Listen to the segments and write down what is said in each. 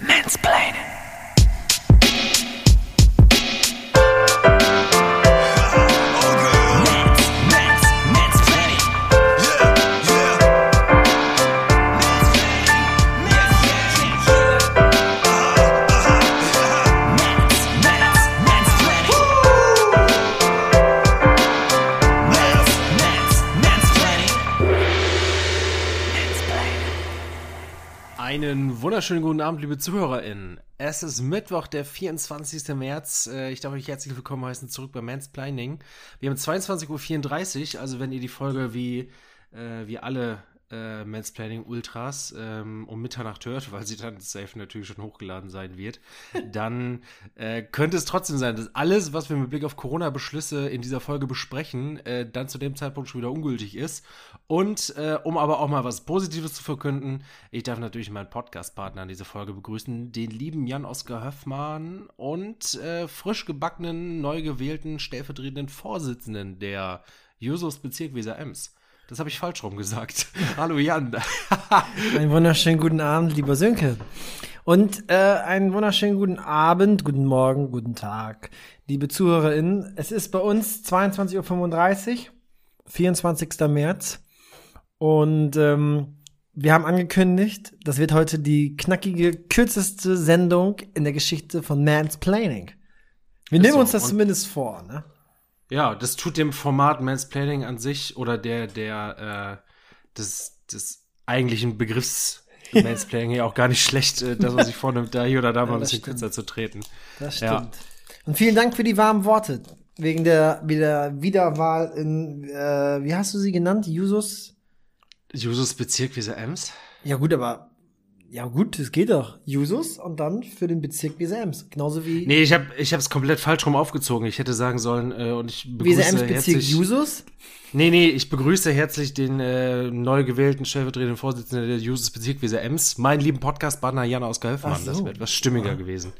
Mansplaining. Wunderschönen guten Abend, liebe ZuhörerInnen. Es ist Mittwoch, der 24. März. Äh, Ich darf euch herzlich willkommen heißen zurück bei Mansplaining. Wir haben 22.34 Uhr, also wenn ihr die Folge wie, äh, wie alle äh, Mansplaining Ultras ähm, um Mitternacht hört, weil sie dann safe natürlich schon hochgeladen sein wird, dann äh, könnte es trotzdem sein, dass alles, was wir mit Blick auf Corona-Beschlüsse in dieser Folge besprechen, äh, dann zu dem Zeitpunkt schon wieder ungültig ist. Und äh, um aber auch mal was Positives zu verkünden, ich darf natürlich meinen Podcast-Partner an dieser Folge begrüßen, den lieben Jan-Oskar Höffmann und äh, frisch gebackenen, neu gewählten stellvertretenden Vorsitzenden der Jusos Bezirk Weser Ems. Das habe ich falsch rum gesagt. Hallo Jan. Einen wunderschönen guten Abend, lieber Sönke. Und äh, einen wunderschönen guten Abend, guten Morgen, guten Tag, liebe ZuhörerInnen. Es ist bei uns 22.35 Uhr, 24. März. Und ähm, wir haben angekündigt, das wird heute die knackige, kürzeste Sendung in der Geschichte von Mansplaining. Wir nehmen so, uns das und- zumindest vor, ne? Ja, das tut dem Format Mansplaining an sich oder der, der, äh, des, des eigentlichen Begriffs Mansplaining ja auch gar nicht schlecht, äh, dass man sich vornimmt, da hier oder da mal ein bisschen stimmt. kürzer zu treten. Das stimmt. Ja. Und vielen Dank für die warmen Worte. Wegen der, der Wiederwahl in, äh, wie hast du sie genannt? Jusos? Jusos Bezirk Weser Ems? Ja gut, aber ja gut, es geht doch. Jusos und dann für den Bezirk Weser Ems. Genauso wie Nee, ich habe ich es komplett falsch rum aufgezogen. Ich hätte sagen sollen, äh, und ich begrüße Weser Ems Bezirk Jusos. Nee, nee, ich begrüße herzlich den äh, neu gewählten stellvertretenden Vorsitzenden der Jusos Bezirk Weser Ems, meinen lieben Podcast-Partner Jan Oskar Höfmann. So. Das wäre etwas stimmiger gewesen.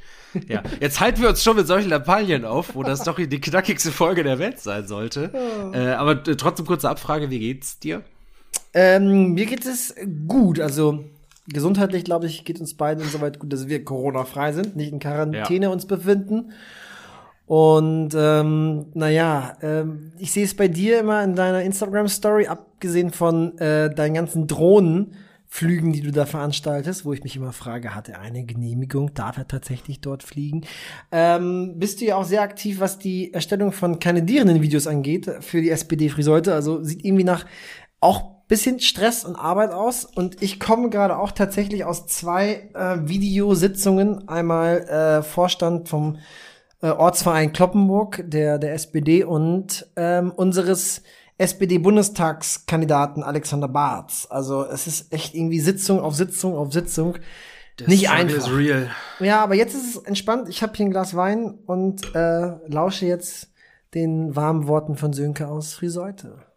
Ja, jetzt halten wir uns schon mit solchen Lappalien auf, wo das doch die knackigste Folge der Welt sein sollte. Äh, aber äh, trotzdem kurze Abfrage, wie geht's dir? Ähm, mir geht es gut. Also gesundheitlich, glaube ich, geht uns beiden insoweit gut, dass wir Corona-frei sind, nicht in Quarantäne uns befinden. Und ähm, naja, ähm, ich sehe es bei dir immer in deiner Instagram-Story, abgesehen von äh, deinen ganzen Drohnenflügen, die du da veranstaltest, wo ich mich immer frage, hat er eine Genehmigung? Darf er tatsächlich dort fliegen? Ähm, bist du ja auch sehr aktiv, was die Erstellung von kandidierenden Videos angeht für die SPD Friseute. Also sieht irgendwie nach auch bisschen Stress und Arbeit aus. Und ich komme gerade auch tatsächlich aus zwei äh, Videositzungen. Einmal äh, Vorstand vom äh, Ortsverein Kloppenburg, der, der SPD und ähm, unseres SPD-Bundestagskandidaten Alexander Barz. Also es ist echt irgendwie Sitzung auf Sitzung auf Sitzung. Nicht Struggle einfach. Ja, aber jetzt ist es entspannt. Ich habe hier ein Glas Wein und äh, lausche jetzt den warmen Worten von Sönke aus Friseute.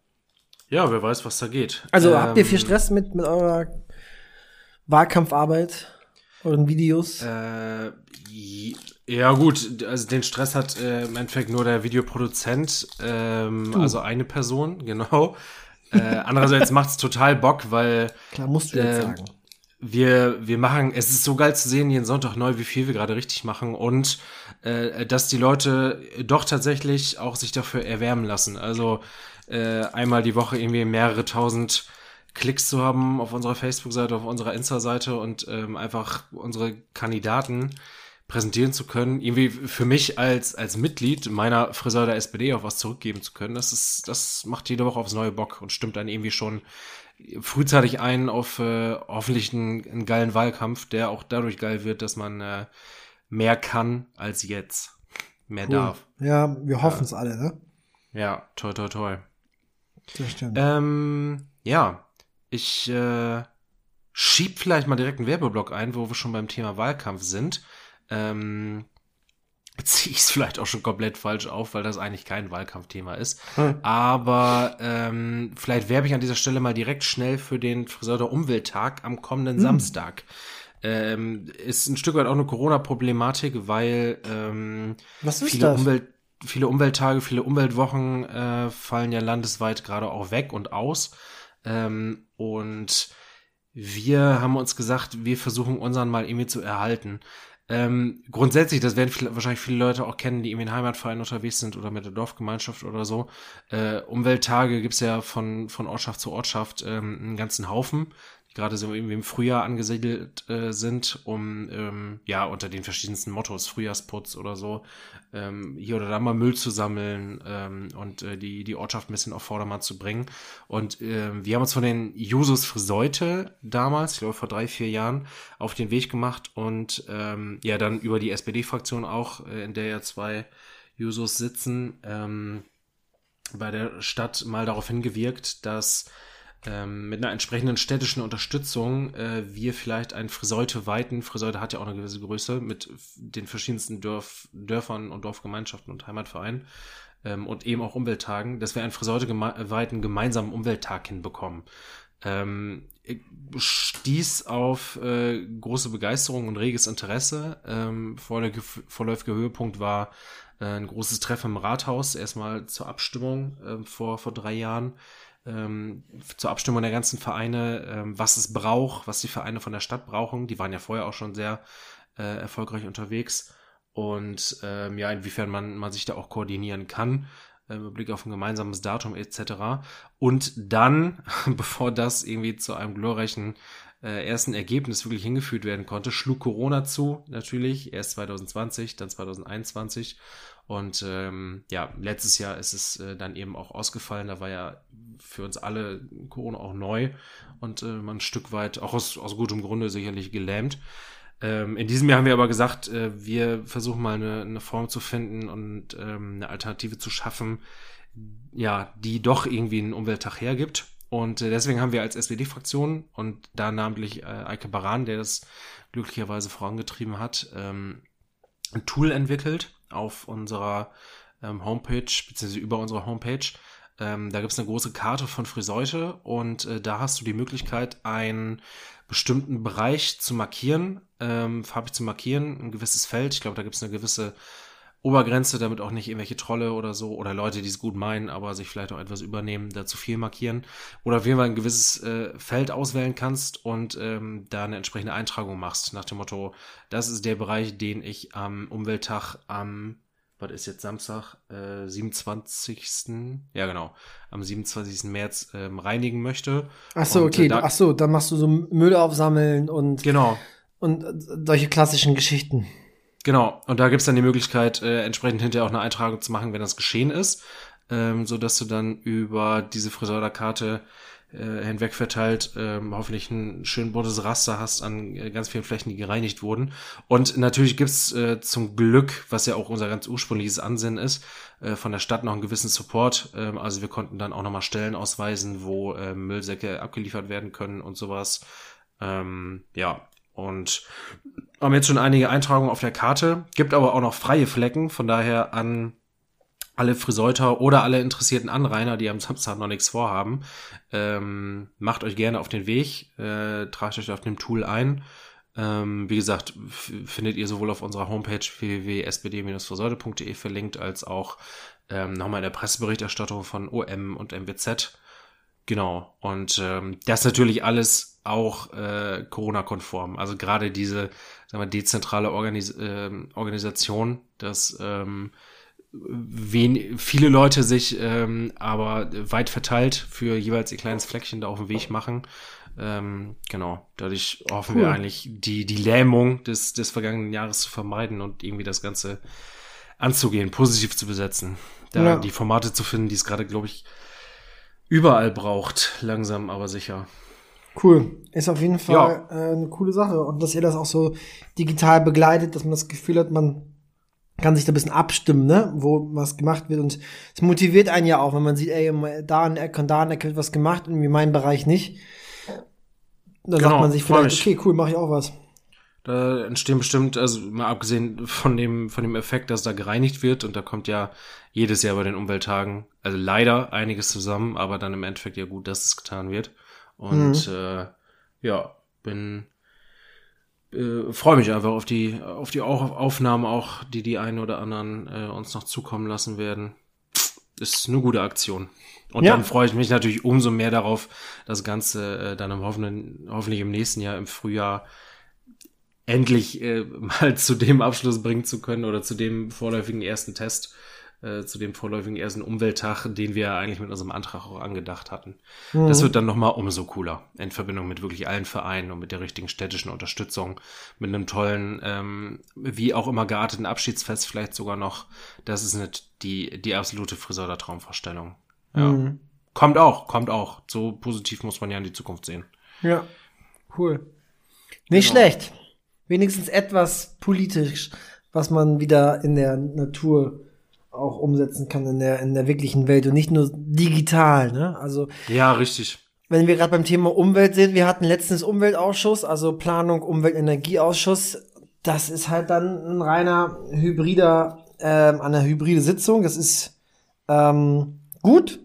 Ja, wer weiß, was da geht. Also Ähm, habt ihr viel Stress mit, mit eurer Wahlkampfarbeit, euren Videos? Äh, ja gut, also den Stress hat äh, im Endeffekt nur der Videoproduzent, ähm, also eine Person, genau. Äh, andererseits macht's total Bock, weil Klar, musst du jetzt ähm, sagen. wir, wir machen, es ist so geil zu sehen jeden Sonntag neu, wie viel wir gerade richtig machen und äh, dass die Leute doch tatsächlich auch sich dafür erwärmen lassen. Also äh, einmal die Woche irgendwie mehrere tausend Klicks zu haben auf unserer Facebook-Seite, auf unserer Insta-Seite und ähm, einfach unsere Kandidaten präsentieren zu können, irgendwie für mich als, als Mitglied meiner Friseur der SPD auch was zurückgeben zu können, das ist, das macht jede Woche aufs neue Bock und stimmt dann irgendwie schon frühzeitig ein auf äh, hoffentlich einen, einen geilen Wahlkampf, der auch dadurch geil wird, dass man äh, mehr kann als jetzt. Mehr darf. Ja, wir hoffen es alle, ne? Ja, toll, toll, toll. Das stimmt. Ähm, ja, ich äh, schieb vielleicht mal direkt einen Werbeblock ein, wo wir schon beim Thema Wahlkampf sind. Ähm, ziehe ich es vielleicht auch schon komplett falsch auf, weil das eigentlich kein Wahlkampfthema ist. Hm. Aber ähm, vielleicht werbe ich an dieser Stelle mal direkt schnell für den Friseur der Umwelttag am kommenden Samstag. Ähm, ist ein Stück weit auch eine Corona-Problematik, weil ähm, Was ist viele das? Umwelt viele Umwelttage, viele Umweltwochen äh, fallen ja landesweit gerade auch weg und aus. Ähm, und wir haben uns gesagt, wir versuchen unseren mal irgendwie zu erhalten. Ähm, grundsätzlich, das werden viele, wahrscheinlich viele Leute auch kennen, die irgendwie in Heimatverein unterwegs sind oder mit der Dorfgemeinschaft oder so. Äh, Umwelttage gibt's ja von, von Ortschaft zu Ortschaft ähm, einen ganzen Haufen gerade so irgendwie im Frühjahr angesiedelt äh, sind, um ähm, ja unter den verschiedensten Mottos, Frühjahrsputz oder so, ähm, hier oder da mal Müll zu sammeln ähm, und äh, die, die Ortschaft ein bisschen auf Vordermann zu bringen. Und äh, wir haben uns von den Jusos Friseute damals, ich glaube vor drei, vier Jahren, auf den Weg gemacht und ähm, ja dann über die SPD-Fraktion auch, äh, in der ja zwei Jusos sitzen, ähm, bei der Stadt mal darauf hingewirkt, dass ähm, mit einer entsprechenden städtischen Unterstützung äh, wir vielleicht ein Friseute weiten. Friseute hat ja auch eine gewisse Größe mit den verschiedensten Dörf, Dörfern und Dorfgemeinschaften und Heimatvereinen ähm, und eben auch Umwelttagen, dass wir einen Friseute geme weiten gemeinsamen Umwelttag hinbekommen. Ähm, stieß auf äh, große Begeisterung und reges Interesse. Ähm, vorläufiger Höhepunkt war äh, ein großes Treffen im Rathaus, erstmal zur Abstimmung äh, vor, vor drei Jahren ähm, zur Abstimmung der ganzen Vereine, ähm, was es braucht, was die Vereine von der Stadt brauchen. Die waren ja vorher auch schon sehr äh, erfolgreich unterwegs. Und ähm, ja, inwiefern man, man sich da auch koordinieren kann, äh, mit Blick auf ein gemeinsames Datum etc. Und dann, bevor das irgendwie zu einem glorreichen äh, ersten Ergebnis wirklich hingeführt werden konnte, schlug Corona zu, natürlich, erst 2020, dann 2021. Und ähm, ja, letztes Jahr ist es äh, dann eben auch ausgefallen. Da war ja für uns alle Corona auch neu und äh, man ein Stück weit, auch aus, aus gutem Grunde sicherlich gelähmt. Ähm, in diesem Jahr haben wir aber gesagt, äh, wir versuchen mal eine, eine Form zu finden und ähm, eine Alternative zu schaffen, ja, die doch irgendwie einen Umwelttag hergibt. Und äh, deswegen haben wir als SPD-Fraktion und da namentlich äh, Eike Baran, der das glücklicherweise vorangetrieben hat, ähm, ein Tool entwickelt auf unserer ähm, Homepage, beziehungsweise über unserer Homepage. Ähm, da gibt es eine große Karte von Friseute und äh, da hast du die Möglichkeit, einen bestimmten Bereich zu markieren, ähm, farbig zu markieren, ein gewisses Feld. Ich glaube, da gibt es eine gewisse Obergrenze, damit auch nicht irgendwelche Trolle oder so oder Leute, die es gut meinen, aber sich vielleicht auch etwas übernehmen, da zu viel markieren. Oder auf jeden Fall ein gewisses äh, Feld auswählen kannst und ähm, da eine entsprechende Eintragung machst, nach dem Motto, das ist der Bereich, den ich am Umwelttag am, was ist jetzt Samstag, äh, 27. Ja, genau, am 27. März ähm, reinigen möchte. Ach so, und, okay, äh, da, ach so, dann machst du so Müll aufsammeln und. Genau. Und äh, solche klassischen Geschichten. Genau, und da gibt's dann die Möglichkeit, äh, entsprechend hinterher auch eine Eintragung zu machen, wenn das geschehen ist, ähm, so dass du dann über diese Friseurkarte äh, hinweg verteilt ähm, hoffentlich ein schön buntes Raster hast an äh, ganz vielen Flächen, die gereinigt wurden. Und natürlich gibt's äh, zum Glück, was ja auch unser ganz ursprüngliches Ansinnen ist, äh, von der Stadt noch einen gewissen Support. Ähm, also wir konnten dann auch nochmal Stellen ausweisen, wo äh, Müllsäcke abgeliefert werden können und sowas. Ähm, ja, und haben jetzt schon einige Eintragungen auf der Karte, gibt aber auch noch freie Flecken, von daher an alle Friseuter oder alle interessierten Anrainer, die am Samstag noch nichts vorhaben, ähm, macht euch gerne auf den Weg, äh, tragt euch auf dem Tool ein. Ähm, wie gesagt, findet ihr sowohl auf unserer Homepage www.spd-friseute.de verlinkt, als auch ähm, nochmal in der Presseberichterstattung von OM und MWZ. Genau. Und ähm, das natürlich alles auch äh, Corona-konform. Also gerade diese sagen wir, dezentrale Organis äh, Organisation, dass ähm, wen viele Leute sich ähm, aber weit verteilt für jeweils ihr kleines Fleckchen da auf dem Weg machen. Ähm, genau, dadurch hoffen cool. wir eigentlich, die, die Lähmung des, des vergangenen Jahres zu vermeiden und irgendwie das Ganze anzugehen, positiv zu besetzen. Da ja. die Formate zu finden, die es gerade, glaube ich, überall braucht, langsam aber sicher. Cool. Ist auf jeden Fall ja. äh, eine coole Sache. Und dass ihr das auch so digital begleitet, dass man das Gefühl hat, man kann sich da ein bisschen abstimmen, ne, wo was gemacht wird. Und es motiviert einen ja auch, wenn man sieht, ey, da an Eck und da an Eck wird was gemacht, irgendwie mein Bereich nicht. Dann genau, sagt man sich vielleicht, okay, cool, mache ich auch was. Da entstehen bestimmt, also mal abgesehen von dem, von dem Effekt, dass da gereinigt wird, und da kommt ja jedes Jahr bei den Umwelttagen, also leider einiges zusammen, aber dann im Endeffekt ja gut, dass es getan wird. Und mhm. äh, ja, bin äh, freue mich einfach auf die auf die Aufnahmen auch, die die einen oder anderen äh, uns noch zukommen lassen werden. ist eine gute Aktion. Und ja. dann freue ich mich natürlich umso mehr darauf, das Ganze äh, dann im hoffentlich, hoffentlich im nächsten Jahr im Frühjahr endlich äh, mal zu dem Abschluss bringen zu können oder zu dem vorläufigen ersten Test, äh, zu dem vorläufigen ersten Umwelttag, den wir eigentlich mit unserem Antrag auch angedacht hatten. Mhm. Das wird dann nochmal umso cooler in Verbindung mit wirklich allen Vereinen und mit der richtigen städtischen Unterstützung, mit einem tollen, ähm, wie auch immer gearteten Abschiedsfest vielleicht sogar noch. Das ist nicht die, die absolute Friseur der Traumvorstellung. Ja. Mhm. Kommt auch, kommt auch. So positiv muss man ja in die Zukunft sehen. Ja, cool. Nicht genau. schlecht. Wenigstens etwas politisch, was man wieder in der Natur auch umsetzen kann in der in der wirklichen Welt und nicht nur digital, ne? Also Ja, richtig. Wenn wir gerade beim Thema Umwelt sind, wir hatten letztens Umweltausschuss, also Planung Umweltenergieausschuss. Das ist halt dann ein reiner hybrider, ähm, eine hybride Sitzung. Das ist ähm, gut.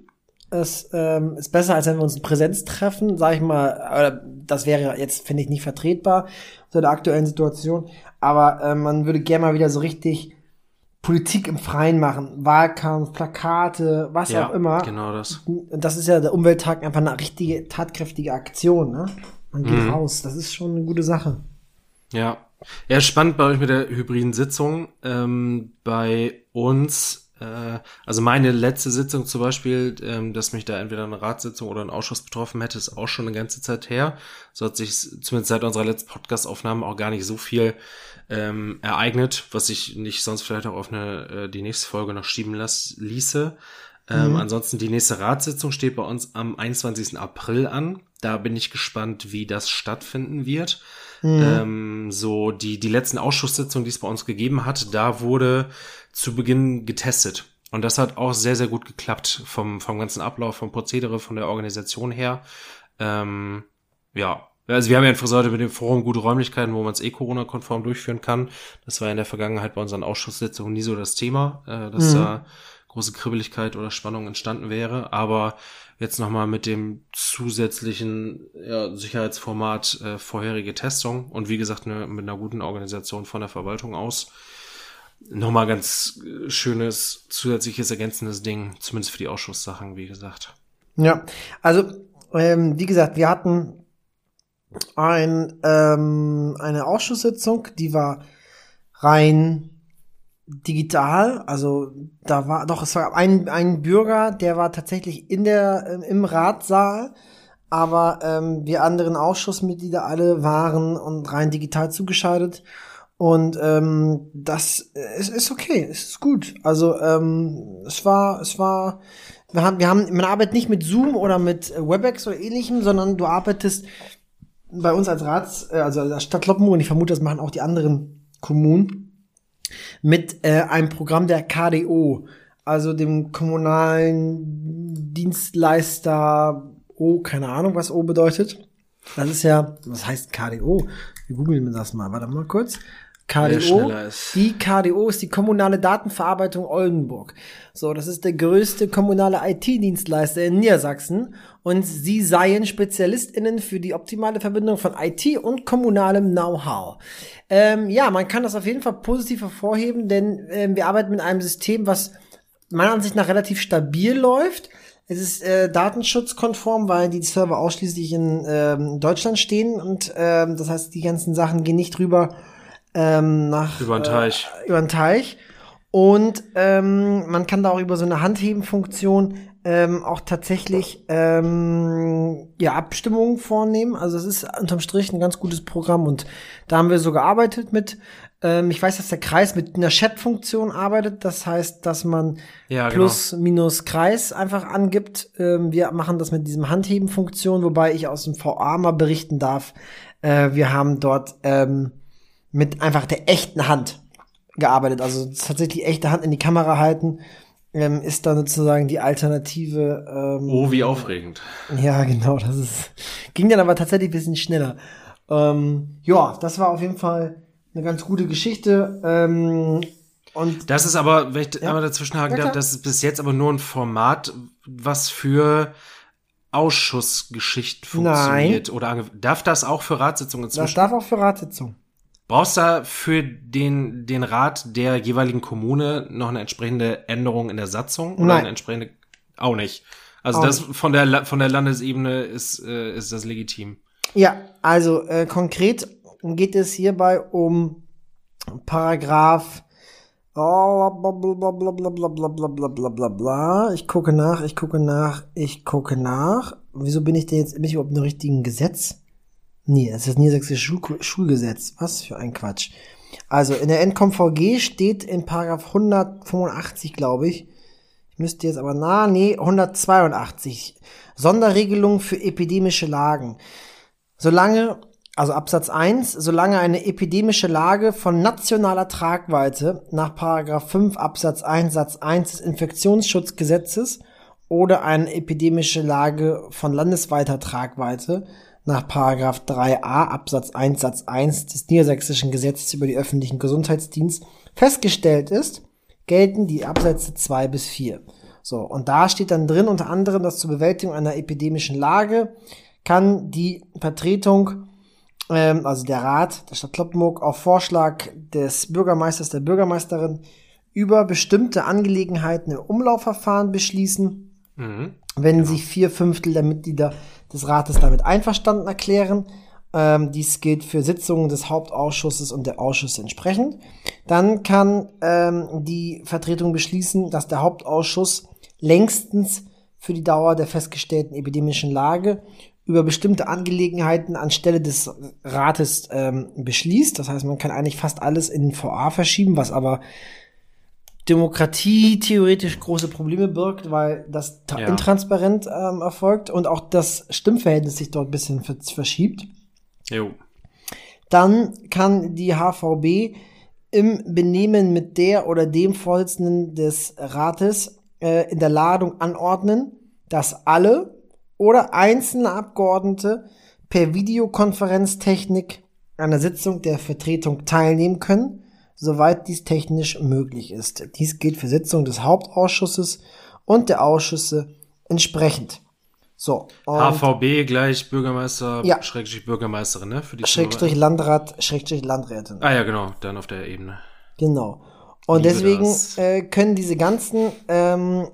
Es ähm, ist besser, als wenn wir uns in Präsenz treffen, sag ich mal. das wäre jetzt, finde ich, nicht vertretbar unter der aktuellen Situation. Aber äh, man würde gerne mal wieder so richtig Politik im Freien machen. Wahlkampf, Plakate, was ja, auch immer. Genau das. Das ist ja der Umwelttag einfach eine richtige, tatkräftige Aktion, ne? Man geht mhm. raus. Das ist schon eine gute Sache. Ja. Ja, spannend bei euch mit der hybriden Sitzung. Ähm, bei uns äh, also meine letzte Sitzung zum Beispiel, ähm, dass mich da entweder eine Ratssitzung oder ein Ausschuss betroffen hätte, ist auch schon eine ganze Zeit her. So hat sich zumindest seit unserer letzten Podcast-Aufnahme auch gar nicht so viel ähm, ereignet, was ich nicht sonst vielleicht auch auf eine, äh, die nächste Folge noch schieben lass, ließe. Ähm, mhm. Ansonsten die nächste Ratssitzung steht bei uns am 21. April an. Da bin ich gespannt, wie das stattfinden wird. Mhm. Ähm, so die, die letzten Ausschusssitzungen, die es bei uns gegeben hat, da wurde zu Beginn getestet. Und das hat auch sehr, sehr gut geklappt vom, vom ganzen Ablauf, vom Prozedere, von der Organisation her. Ähm, ja, also wir haben ja in Friseute mit dem Forum gute Räumlichkeiten, wo man es eh Corona-konform durchführen kann. Das war in der Vergangenheit bei unseren Ausschusssitzungen nie so das Thema, äh, dass mhm. da große Kribbeligkeit oder Spannung entstanden wäre. Aber jetzt nochmal mit dem zusätzlichen ja, Sicherheitsformat äh, vorherige Testung und wie gesagt ne, mit einer guten Organisation von der Verwaltung aus nochmal ganz äh, schönes, zusätzliches, ergänzendes Ding, zumindest für die Ausschusssachen, wie gesagt. Ja, also, ähm, wie gesagt, wir hatten ein, ähm, eine Ausschusssitzung, die war rein digital, also da war doch es war ein, ein Bürger, der war tatsächlich in der äh, im Ratsaal, aber ähm, wir anderen Ausschussmitglieder alle waren und rein digital zugeschaltet und ähm, das äh, ist, ist okay, es ist gut. Also ähm, es war, es war, wir haben, wir haben, man arbeitet nicht mit Zoom oder mit Webex oder ähnlichem, sondern du arbeitest bei uns als Rats, äh, also als Stadt Kloppenburg, und ich vermute, das machen auch die anderen Kommunen, mit äh, einem Programm der KDO, also dem kommunalen Dienstleister O, keine Ahnung, was O bedeutet. Das ist ja, was heißt KDO? Wir googeln das mal. Warte mal kurz. KDO. Die KDO ist die kommunale Datenverarbeitung Oldenburg. So, das ist der größte kommunale IT-Dienstleister in Niedersachsen und sie seien SpezialistInnen für die optimale Verbindung von IT und kommunalem Know-how. Ähm, ja, man kann das auf jeden Fall positiv hervorheben, denn äh, wir arbeiten mit einem System, was meiner Ansicht nach relativ stabil läuft. Es ist äh, datenschutzkonform, weil die Server ausschließlich in ähm, Deutschland stehen und ähm, das heißt, die ganzen Sachen gehen nicht drüber ähm, nach über den Teich. Äh, über den Teich. Und ähm, man kann da auch über so eine Handhebenfunktion ähm, auch tatsächlich ähm, ja Abstimmungen vornehmen. Also es ist unterm Strich ein ganz gutes Programm und da haben wir so gearbeitet mit. Ähm, ich weiß, dass der Kreis mit einer Chat-Funktion arbeitet. Das heißt, dass man ja, genau. Plus Minus Kreis einfach angibt. Ähm, wir machen das mit diesem Handheben-Funktion, wobei ich aus dem VA mal berichten darf. Äh, wir haben dort ähm, mit einfach der echten Hand gearbeitet. Also tatsächlich echte Hand in die Kamera halten, ähm, ist dann sozusagen die Alternative. Ähm, oh, wie aufregend. Ja, genau. Das ist, ging dann aber tatsächlich ein bisschen schneller. Ähm, ja, das war auf jeden Fall eine ganz gute Geschichte. Ähm, und das ist aber, wenn ich ja? einmal dazwischenhaken ja, darf, das ist bis jetzt aber nur ein Format, was für Ausschussgeschichten funktioniert. Nein. Oder darf das auch für Ratssitzungen inzwischen? Das darf auch für Ratssitzungen. Brauchst da für den, den Rat der jeweiligen Kommune noch eine entsprechende Änderung in der Satzung? Oder Nein. eine entsprechende? Auch nicht. Also auch das von der, von der Landesebene ist, äh, ist das legitim. Ja, also äh, konkret geht es hierbei um Paragraph Oh, bla Ich gucke nach, ich gucke nach, ich gucke nach. Wieso bin ich denn jetzt nicht überhaupt im richtigen Gesetz? Nee, das ist das Niedersächsische Schul Schulgesetz. Was für ein Quatsch. Also in der NCOMVG steht in Paragraph 185, glaube ich. Ich müsste jetzt aber, na, nee, 182. Sonderregelung für epidemische Lagen. Solange, also Absatz 1, solange eine epidemische Lage von nationaler Tragweite nach Paragraph 5 Absatz 1 Satz 1 des Infektionsschutzgesetzes oder eine epidemische Lage von landesweiter Tragweite nach Paragraph 3a Absatz 1 Satz 1 des Niedersächsischen Gesetzes über die öffentlichen Gesundheitsdienst festgestellt ist, gelten die Absätze 2 bis 4. So, und da steht dann drin unter anderem, dass zur Bewältigung einer epidemischen Lage kann die Vertretung, ähm, also der Rat der Stadt Kloppenburg, auf Vorschlag des Bürgermeisters, der Bürgermeisterin über bestimmte Angelegenheiten im Umlaufverfahren beschließen, Mhm. wenn sich vier Fünftel der Mitglieder des Rates damit einverstanden erklären. Ähm, dies gilt für Sitzungen des Hauptausschusses und der Ausschüsse entsprechend. Dann kann ähm, die Vertretung beschließen, dass der Hauptausschuss längstens für die Dauer der festgestellten epidemischen Lage über bestimmte Angelegenheiten anstelle des Rates ähm, beschließt. Das heißt, man kann eigentlich fast alles in VA verschieben, was aber Demokratie theoretisch große Probleme birgt, weil das Ja. intransparent ähm, erfolgt und auch das Stimmverhältnis sich dort ein bisschen ver verschiebt. Jo. Dann kann die HVB im Benehmen mit der oder dem Vorsitzenden des Rates äh, in der Ladung anordnen, dass alle oder einzelne Abgeordnete per Videokonferenztechnik an der Sitzung der Vertretung teilnehmen können, soweit dies technisch möglich ist. Dies gilt für Sitzungen des Hauptausschusses und der Ausschüsse entsprechend. So. HVB gleich Bürgermeister, Ja. Schrägstrich Bürgermeisterin, ne? Für die Schrägstrich Landrat, Schrägstrich Landrätin. Ah ja, genau, dann auf der Ebene. Genau. Und Liebe deswegen äh, können diese ganzen, ähm,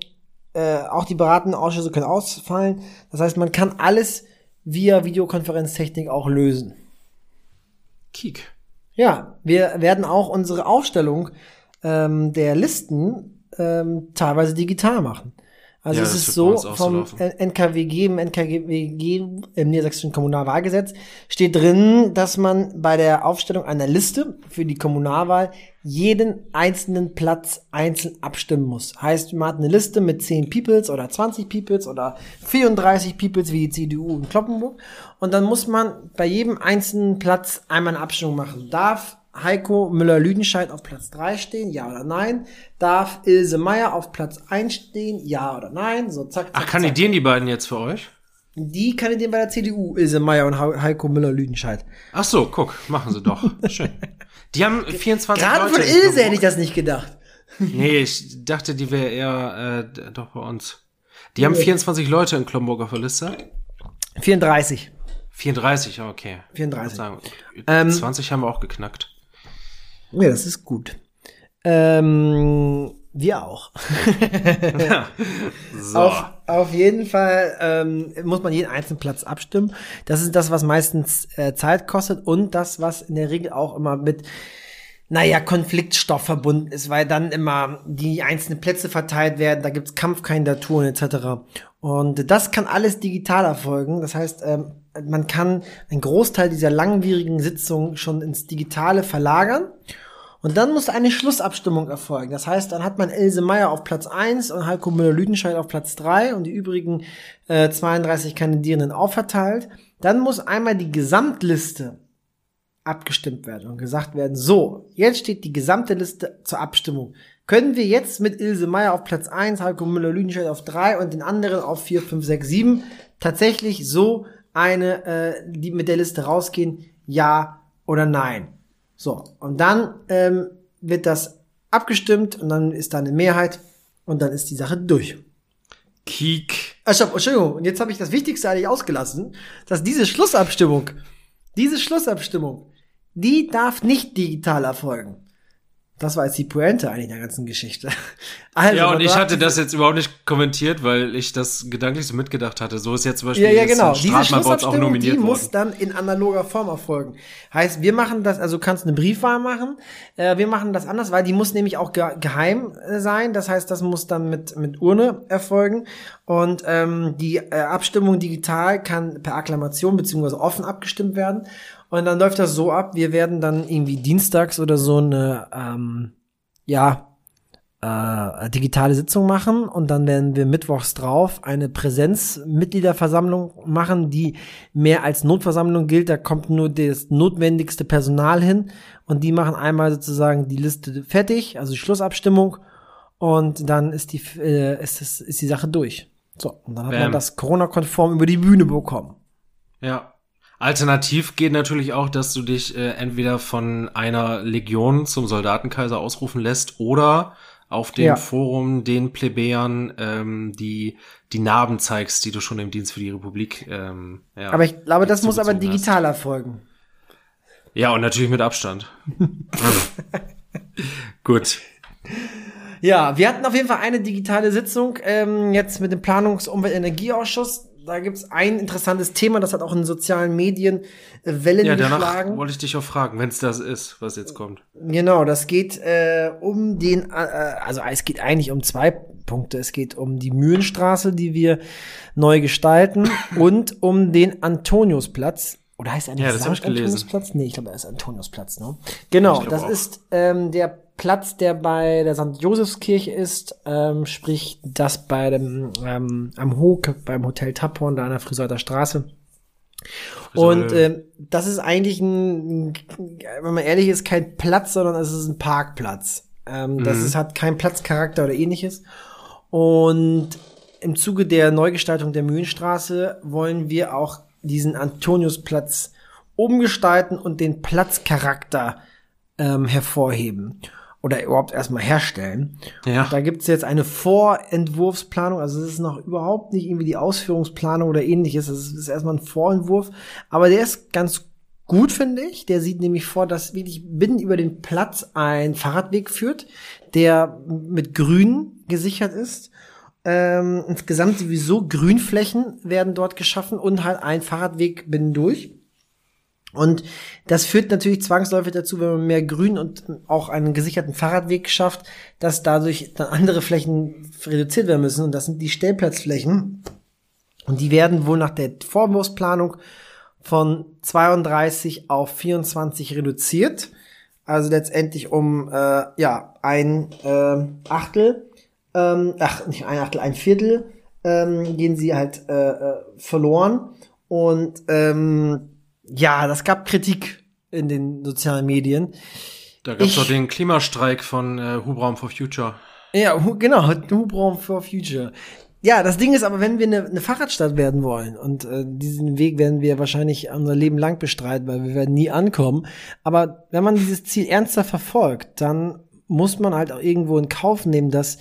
äh, auch die beratenden Ausschüsse können ausfallen. Das heißt, man kann alles via Videokonferenztechnik auch lösen. Kiek. Ja, wir werden auch unsere Aufstellung ähm, der Listen ähm, teilweise digital machen. Also Ja, es ist so, vom. NKWG, im NKWG, im Niedersächsischen Kommunalwahlgesetz, steht drin, dass man bei der Aufstellung einer Liste für die Kommunalwahl jeden einzelnen Platz einzeln abstimmen muss. Heißt, man hat eine Liste mit 10 Peoples oder 20 Peoples oder 34 Peoples wie die CDU in Kloppenburg. Und dann muss man bei jedem einzelnen Platz einmal eine Abstimmung machen. Darf Heiko Müller-Lüdenscheid auf Platz 3 stehen, ja oder nein? Darf Ilse Meier auf Platz 1 stehen, ja oder nein? So, zack, zack, Ach, zack. kandidieren die beiden jetzt für euch? Die kandidieren bei der CDU, Ilse Meier und Hei- Heiko Müller-Lüdenscheid. Ach so, guck, machen sie doch. Schön. Die haben 24 Gerade Leute. von Ilse hätte ich das nicht gedacht. Nee, ich dachte, die wäre eher äh, doch bei uns. Die haben 24 Leute in Klomburg auf der Liste. 34. 34, ja, okay. 34. Sagen, Ähm, 20 haben wir auch geknackt. Ja, das ist gut. Ähm, wir auch. So. Auf, auf jeden Fall ähm, muss man jeden einzelnen Platz abstimmen. Das ist das, was meistens äh, Zeit kostet und das, was in der Regel auch immer mit, naja, Konfliktstoff verbunden ist, weil dann immer die einzelnen Plätze verteilt werden, da gibt's Kampfkandidaturen etc. Und das kann alles digital erfolgen. Das heißt, ähm, man kann einen Großteil dieser langwierigen Sitzung schon ins Digitale verlagern. Und dann muss eine Schlussabstimmung erfolgen. Das heißt, dann hat man Else Meyer auf Platz 1 und Heiko Müller-Lüdenscheid auf Platz 3 und die übrigen äh, 32 Kandidierenden aufverteilt. Dann muss einmal die Gesamtliste abgestimmt werden und gesagt werden, so, jetzt steht die gesamte Liste zur Abstimmung. Können wir jetzt mit Ilse Meyer auf Platz 1, Heiko Müller-Lüdenscheid auf 3 und den anderen auf 4, 5, 6, 7 tatsächlich so eine, äh, die mit der Liste rausgehen, ja oder nein? So, und dann ähm, wird das abgestimmt und dann ist da eine Mehrheit und dann ist die Sache durch. Kiek. Stopp, Entschuldigung, und jetzt habe ich das Wichtigste eigentlich ausgelassen, dass diese Schlussabstimmung, diese Schlussabstimmung, die darf nicht digital erfolgen. Das war jetzt die Pointe eigentlich der ganzen Geschichte. Also, ja, und ich hatte das jetzt überhaupt nicht kommentiert, weil ich das gedanklich so mitgedacht hatte. So ist jetzt zum Beispiel ja, ja, genau. Diese Schlussabstimmung, die worden. muss dann in analoger Form erfolgen. Heißt, wir machen das, also du kannst eine Briefwahl machen. Äh, wir machen das anders, weil die muss nämlich auch ge geheim äh, sein. Das heißt, das muss dann mit, mit Urne erfolgen. Und ähm, die äh, Abstimmung digital kann per Akklamation beziehungsweise offen abgestimmt werden. Und dann läuft das so ab, wir werden dann irgendwie dienstags oder so eine, ähm, ja, äh, digitale Sitzung machen und dann werden wir mittwochs drauf eine Präsenzmitgliederversammlung machen, die mehr als Notversammlung gilt. Da kommt nur das notwendigste Personal hin und die machen einmal sozusagen die Liste fertig, also die Schlussabstimmung und dann ist die, äh, ist, das, ist die Sache durch. So, und dann hat Bam. man das Corona-konform über die Bühne bekommen. Ja, Alternativ geht natürlich auch, dass du dich äh, entweder von einer Legion zum Soldatenkaiser ausrufen lässt oder auf dem ja. Forum den Plebejern ähm, die die Narben zeigst, die du schon im Dienst für die Republik. Ähm, ja, aber ich glaube, das muss aber digital hast. erfolgen. Ja und natürlich mit Abstand. Gut. Ja, wir hatten auf jeden Fall eine digitale Sitzung ähm, jetzt mit dem Planungs-, Umwelt-, Energieausschuss da gibt's ein interessantes Thema, das hat auch in sozialen Medien äh, Wellen ja, danach geschlagen. wollte ich dich auch fragen, wenn es das ist, was jetzt kommt. Genau, das geht äh, um den, äh, also es geht eigentlich um zwei Punkte. Es geht um die Mühlenstraße, die wir neu gestalten und um den Antoniusplatz. Oder heißt er eigentlich ja, St. Antoniusplatz? Nee, ich glaube, er ist Antoniusplatz, ne? Genau, das auch. ist ähm, der Platz, der bei der St. Josefskirche ist, ähm, sprich das bei dem ähm, am Hook beim Hotel Taphorn da an der Friseurter Straße. Und äh, das ist eigentlich ein, wenn man ehrlich ist, kein Platz, sondern es ist ein Parkplatz. Ähm, mhm. Das ist, hat keinen Platzcharakter oder ähnliches. Und im Zuge der Neugestaltung der Mühlenstraße wollen wir auch diesen Antoniusplatz umgestalten und den Platzcharakter ähm, hervorheben oder überhaupt erstmal herstellen. Ja. Und da gibt's jetzt eine Vorentwurfsplanung, also es ist noch überhaupt nicht irgendwie die Ausführungsplanung oder ähnliches, es ist erstmal ein Vorentwurf, aber der ist ganz gut, finde ich. Der sieht nämlich vor, dass wirklich binnen über den Platz ein Fahrradweg führt, der mit Grün gesichert ist. Ähm, insgesamt sowieso Grünflächen werden dort geschaffen und halt ein Fahrradweg binnen durch. Und das führt natürlich zwangsläufig dazu, wenn man mehr Grün und auch einen gesicherten Fahrradweg schafft, dass dadurch dann andere Flächen reduziert werden müssen. Und das sind die Stellplatzflächen. Und die werden wohl nach der Vorwurfsplanung von 32 auf 24 reduziert. Also letztendlich um äh, ja ein äh, Achtel, ähm, ach nicht ein Achtel, ein Viertel ähm, gehen sie halt äh, äh verloren. Und ähm, ja, das gab Kritik in den sozialen Medien. Da gab es doch den Klimastreik von äh, Hubraum for Future. Ja, hu genau, Hubraum for Future. Ja, das Ding ist aber, wenn wir eine, eine Fahrradstadt werden wollen, und äh, diesen Weg werden wir wahrscheinlich unser Leben lang bestreiten, weil wir werden nie ankommen. Aber wenn man dieses Ziel ernster verfolgt, dann muss man halt auch irgendwo in Kauf nehmen, dass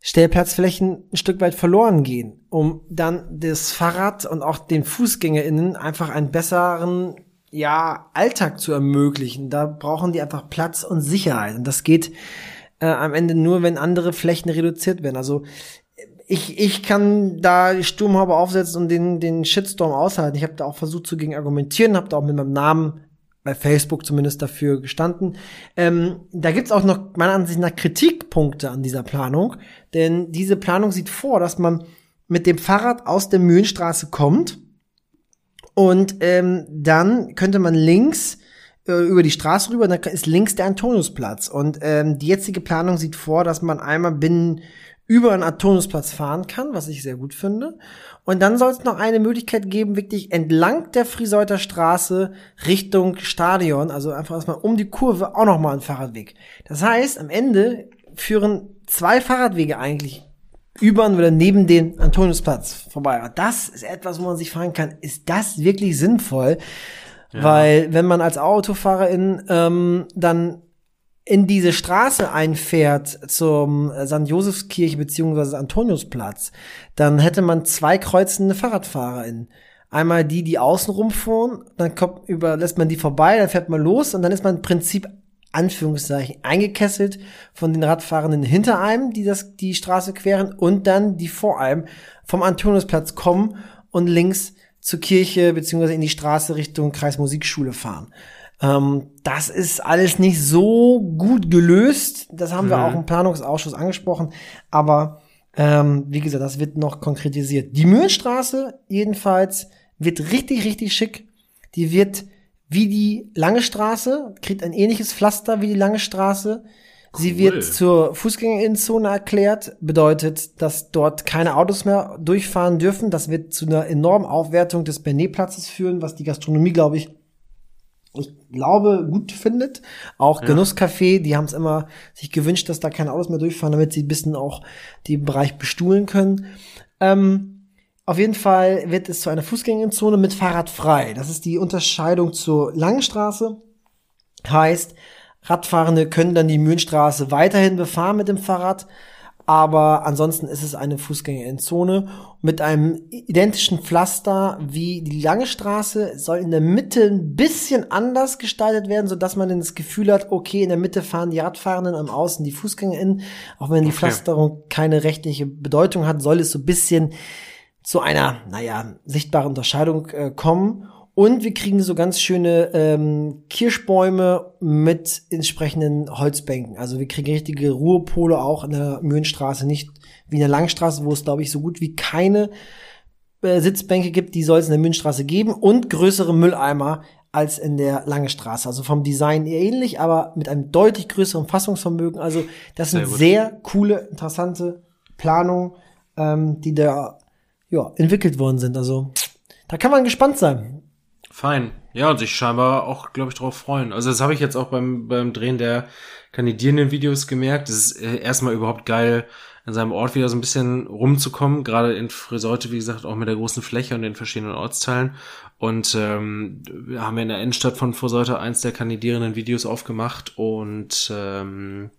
Stellplatzflächen ein Stück weit verloren gehen, um dann das Fahrrad und auch den FußgängerInnen einfach einen besseren ja, Alltag zu ermöglichen. Da brauchen die einfach Platz und Sicherheit. Und das geht äh, am Ende nur, wenn andere Flächen reduziert werden. Also ich, ich kann da die Sturmhaube aufsetzen und den, den Shitstorm aushalten. Ich habe da auch versucht zu gegen argumentieren, habe da auch mit meinem Namen bei Facebook zumindest dafür gestanden. Ähm, da gibt's auch noch meiner Ansicht nach Kritikpunkte an dieser Planung, denn diese Planung sieht vor, dass man mit dem Fahrrad aus der Mühlenstraße kommt und ähm, dann könnte man links äh, über die Straße rüber, dann ist links der Antoniusplatz und ähm, die jetzige Planung sieht vor, dass man einmal binnen über einen Antoniusplatz fahren kann, was ich sehr gut finde. Und dann soll es noch eine Möglichkeit geben, wirklich entlang der Frieseuter Straße Richtung Stadion, also einfach erstmal um die Kurve auch noch mal ein Fahrradweg. Das heißt, am Ende führen zwei Fahrradwege eigentlich über oder neben den Antoniusplatz vorbei. Aber das ist etwas, wo man sich fragen kann, ist das wirklich sinnvoll? Ja. Weil wenn man als Autofahrerin ähm, dann in diese Straße einfährt zum St. Josefskirche beziehungsweise Antoniusplatz, dann hätte man zwei kreuzende FahrradfahrerInnen. Einmal die, die außen rumfahren, dann kommt über, lässt man die vorbei, dann fährt man los und dann ist man im Prinzip Anführungszeichen eingekesselt von den Radfahrenden hinter einem, die das, die Straße queren und dann die vor einem vom Antoniusplatz kommen und links zur Kirche beziehungsweise in die Straße Richtung Kreismusikschule fahren. Ähm, das ist alles nicht so gut gelöst. Das haben mhm. wir auch im Planungsausschuss angesprochen. Aber ähm, wie gesagt, das wird noch konkretisiert. Die Mühlenstraße jedenfalls wird richtig, richtig schick. Die wird wie die lange Straße, kriegt ein ähnliches Pflaster wie die lange Straße. Cool. Sie wird zur Fußgängerinnenzone erklärt, bedeutet, dass dort keine Autos mehr durchfahren dürfen. Das wird zu einer enormen Aufwertung des Benet-Platzes führen, was die Gastronomie, glaube ich, ich glaube, gut findet. Auch ja. Genusscafé, die haben es immer sich gewünscht, dass da keine Autos mehr durchfahren, damit sie ein bisschen auch den Bereich bestuhlen können. Ähm, auf jeden Fall wird es zu einer Fußgängerzone mit Fahrrad frei. Das ist die Unterscheidung zur Langstraße. Heißt, Radfahrende können dann die Mühlenstraße weiterhin befahren mit dem Fahrrad, aber ansonsten ist es eine Fußgängerzone mit einem identischen Pflaster wie die lange Straße. Soll in der Mitte ein bisschen anders gestaltet werden, so dass man dann das Gefühl hat, okay, in der Mitte fahren die Radfahrenden, am Außen die FußgängerInnen. Auch wenn die okay. Pflasterung keine rechtliche Bedeutung hat, soll es so ein bisschen zu einer, naja, sichtbaren Unterscheidung äh, kommen. Und wir kriegen so ganz schöne ähm, Kirschbäume mit entsprechenden Holzbänken. Also wir kriegen richtige Ruhepole auch in der Mühlenstraße, nicht wie in der Langstraße, wo es, glaube ich, so gut wie keine äh, Sitzbänke gibt. Die soll es in der Mühlenstraße geben und größere Mülleimer als in der Lange Straße. Also vom Design eher ähnlich, aber mit einem deutlich größeren Fassungsvermögen. Also das sind sehr, sehr coole, interessante Planungen, ähm, die da ja, entwickelt worden sind. Also da kann man gespannt sein. Fein. Ja, und sich scheinbar auch, glaube ich, darauf freuen. Also das habe ich jetzt auch beim, beim Drehen der kandidierenden Videos gemerkt. Es ist äh, erstmal überhaupt geil, in seinem Ort wieder so ein bisschen rumzukommen. Gerade in Friseute, wie gesagt, auch mit der großen Fläche und den verschiedenen Ortsteilen. Und ähm, wir haben ja in der Innenstadt von Friseute eins der kandidierenden Videos aufgemacht und ähm,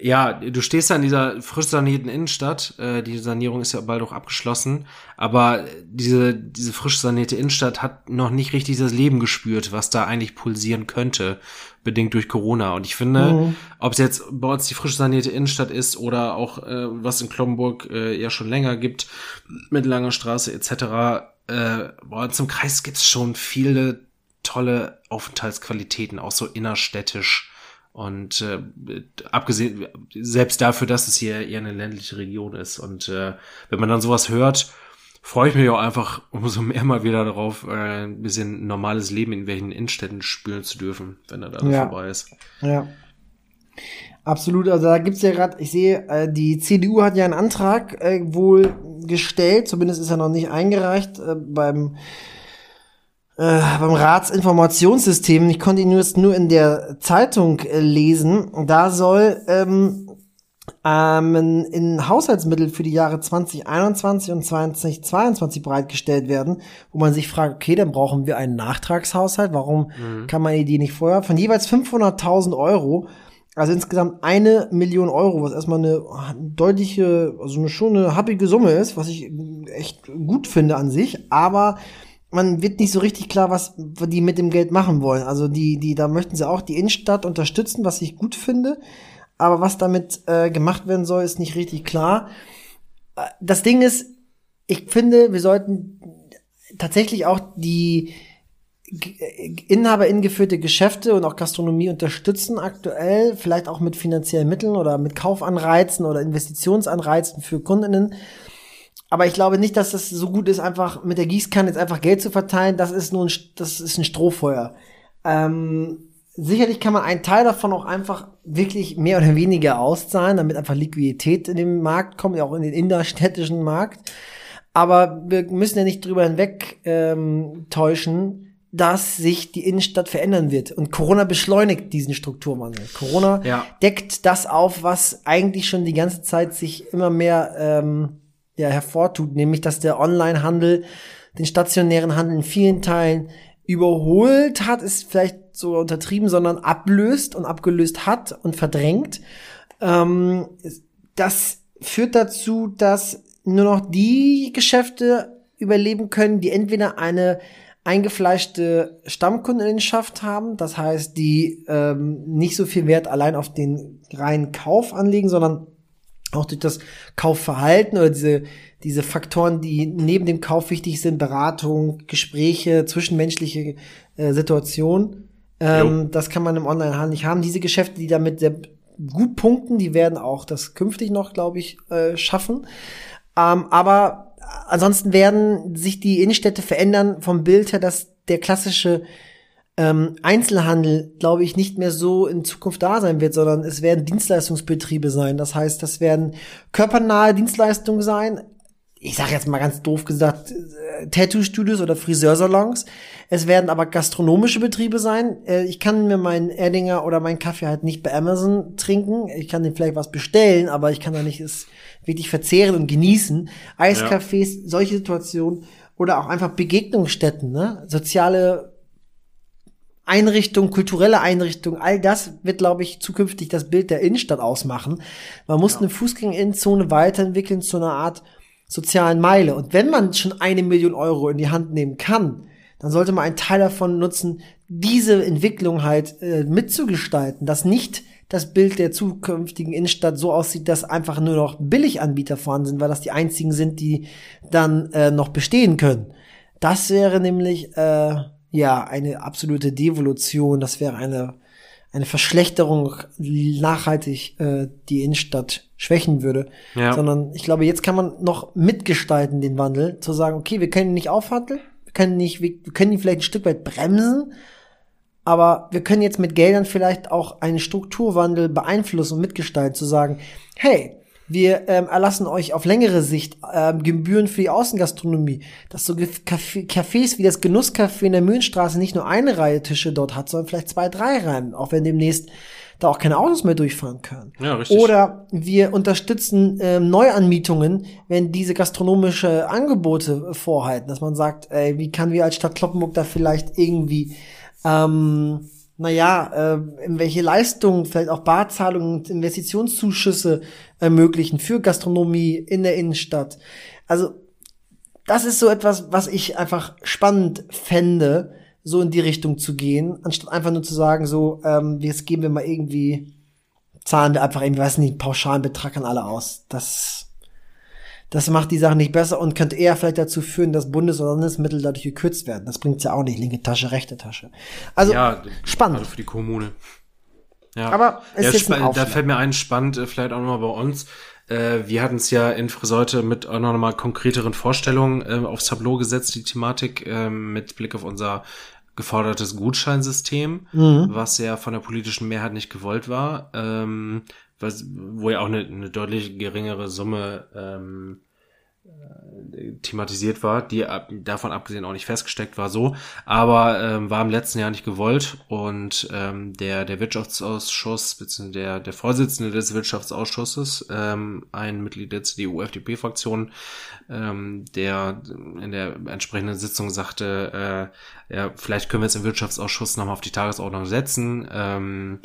ja, du stehst da in dieser frisch sanierten Innenstadt. Äh, die Sanierung ist ja bald auch abgeschlossen. Aber diese, diese frisch sanierte Innenstadt hat noch nicht richtig das Leben gespürt, was da eigentlich pulsieren könnte, bedingt durch Corona. Und ich finde, mhm. ob es jetzt bei uns die frisch sanierte Innenstadt ist oder auch äh, was in Kloppenburg äh, ja schon länger gibt, mit Langer Straße etc., äh, bei uns im Kreis gibt's schon viele tolle Aufenthaltsqualitäten, auch so innerstädtisch und äh, abgesehen, selbst dafür, dass es hier eher eine ländliche Region ist. Und äh, wenn man dann sowas hört, freue ich mich auch einfach umso mehr mal wieder darauf, äh, ein bisschen normales Leben in welchen Innenstädten spüren zu dürfen, wenn er da ja. vorbei ist. Ja. Absolut, also da gibt's ja gerade, ich sehe, äh, die CDU hat ja einen Antrag äh, wohl gestellt, zumindest ist er noch nicht eingereicht, äh, beim äh, beim Ratsinformationssystem, ich konnte ihn nur, nur in der Zeitung äh, lesen, da soll ähm, ähm, in Haushaltsmittel für die Jahre 2021 und 2022 bereitgestellt werden, wo man sich fragt, okay, dann brauchen wir einen Nachtragshaushalt, warum mhm. kann man die nicht vorher, von jeweils 500.000 Euro, also insgesamt eine Million Euro, was erstmal eine deutliche, also eine schon eine happige Summe ist, was ich echt gut finde an sich, aber man wird nicht so richtig klar, was die mit dem Geld machen wollen. Also die, die, da möchten sie auch die Innenstadt unterstützen, was ich gut finde. Aber was damit äh, gemacht werden soll, ist nicht richtig klar. Das Ding ist, ich finde, wir sollten tatsächlich auch die Inhaber geführte Geschäfte und auch Gastronomie unterstützen aktuell, vielleicht auch mit finanziellen Mitteln oder mit Kaufanreizen oder Investitionsanreizen für Kundinnen. Aber ich glaube nicht, dass das so gut ist, einfach mit der Gießkanne jetzt einfach Geld zu verteilen. Das ist nur ein, das ist ein Strohfeuer. Ähm, sicherlich kann man einen Teil davon auch einfach wirklich mehr oder weniger auszahlen, damit einfach Liquidität in den Markt kommt, auch in den innerstädtischen Markt. Aber wir müssen ja nicht drüber hinweg ähm, täuschen, dass sich die Innenstadt verändern wird. Und Corona beschleunigt diesen Strukturwandel. Corona ja. deckt das auf, was eigentlich schon die ganze Zeit sich immer mehr ähm, ja, hervortut, nämlich dass der Onlinehandel den stationären Handel in vielen Teilen überholt hat, ist vielleicht so untertrieben, sondern ablöst und abgelöst hat und verdrängt. Ähm, das führt dazu, dass nur noch die Geschäfte überleben können, die entweder eine eingefleischte Stammkundenschaft haben, das heißt, die ähm, nicht so viel Wert allein auf den reinen Kauf anlegen, sondern auch durch das Kaufverhalten oder diese, diese Faktoren, die neben dem Kauf wichtig sind, Beratung, Gespräche, zwischenmenschliche äh, Situation. Ähm, das kann man im Onlinehandel nicht haben. Diese Geschäfte, die damit sehr gut punkten, die werden auch das künftig noch, glaube ich, äh, schaffen. Ähm, aber ansonsten werden sich die Innenstädte verändern vom Bild her, dass der klassische ähm, Einzelhandel, glaube ich, nicht mehr so in Zukunft da sein wird, sondern es werden Dienstleistungsbetriebe sein. Das heißt, das werden körpernahe Dienstleistungen sein. Ich sage jetzt mal ganz doof gesagt, äh, Tattoo-Studios oder Friseursalons. Es werden aber gastronomische Betriebe sein. Äh, ich kann mir meinen Erdinger oder meinen Kaffee halt nicht bei Amazon trinken. Ich kann den vielleicht was bestellen, aber ich kann da nicht es wirklich verzehren und genießen. Eiscafés, ja. solche Situationen oder auch einfach Begegnungsstätten, ne? soziale Einrichtungen, kulturelle Einrichtungen, all das wird, glaube ich, zukünftig das Bild der Innenstadt ausmachen. Man muss ja. eine Fußgängerinnenzone weiterentwickeln zu einer Art sozialen Meile. Und wenn man schon eine Million Euro in die Hand nehmen kann, dann sollte man einen Teil davon nutzen, diese Entwicklung halt äh, mitzugestalten, dass nicht das Bild der zukünftigen Innenstadt so aussieht, dass einfach nur noch Billiganbieter vorhanden sind, weil das die einzigen sind, die dann äh, noch bestehen können. Das wäre nämlich äh, ja eine absolute Devolution, das wäre eine eine Verschlechterung nachhaltig äh, die Innenstadt schwächen würde, ja. sondern ich glaube, jetzt kann man noch mitgestalten den Wandel, zu sagen, okay, wir können ihn nicht aufhandeln, wir können nicht, wir können ihn vielleicht ein Stück weit bremsen, aber wir können jetzt mit Geldern vielleicht auch einen Strukturwandel beeinflussen und mitgestalten, zu sagen, hey, wir ähm, erlassen euch auf längere Sicht ähm, Gebühren für die Außengastronomie, dass so Café, Cafés wie das Genusscafé in der Mühlenstraße nicht nur eine Reihe Tische dort hat, sondern vielleicht zwei, drei Reihen, auch wenn demnächst da auch keine Autos mehr durchfahren können. Ja, richtig. Oder wir unterstützen ähm, Neuanmietungen, wenn diese gastronomische Angebote vorhalten, dass man sagt, ey, wie kann wir als Stadt Kloppenburg da vielleicht irgendwie ähm, naja, äh, in welche Leistungen, vielleicht auch Barzahlungen, Investitionszuschüsse ermöglichen für Gastronomie in der Innenstadt. Also das ist so etwas, was ich einfach spannend fände, so in die Richtung zu gehen, anstatt einfach nur zu sagen, so, ähm, jetzt geben wir mal irgendwie, zahlen wir einfach irgendwie, weiß nicht, pauschalen Betrag an alle aus. Das das macht die Sache nicht besser und könnte eher vielleicht dazu führen, dass Bundes- oder Landesmittel dadurch gekürzt werden. Das bringt's ja auch nicht. Linke Tasche, rechte Tasche. Also ja, spannend. Also für die Kommune. Ja. Aber es ja, ist ein Da fällt mir ein, spannend, äh, vielleicht auch nochmal bei uns. Äh, wir hatten es ja in Friseute mit auch noch mal konkreteren Vorstellungen äh, aufs Tableau gesetzt, die Thematik, äh, mit Blick auf unser gefordertes Gutscheinsystem, mhm. was ja von der politischen Mehrheit nicht gewollt war. Ähm, was, wo ja auch eine, eine deutlich geringere Summe ähm, äh, thematisiert war, die davon abgesehen auch nicht festgesteckt war so, aber ähm, war im letzten Jahr nicht gewollt und ähm, der der Wirtschaftsausschuss bzw. der der Vorsitzende des Wirtschaftsausschusses, ähm, ein Mitglied der CDU-FDP-Fraktion, ähm, der in der entsprechenden Sitzung sagte, äh, ja vielleicht können wir es im Wirtschaftsausschuss nochmal auf die Tagesordnung setzen. Ähm,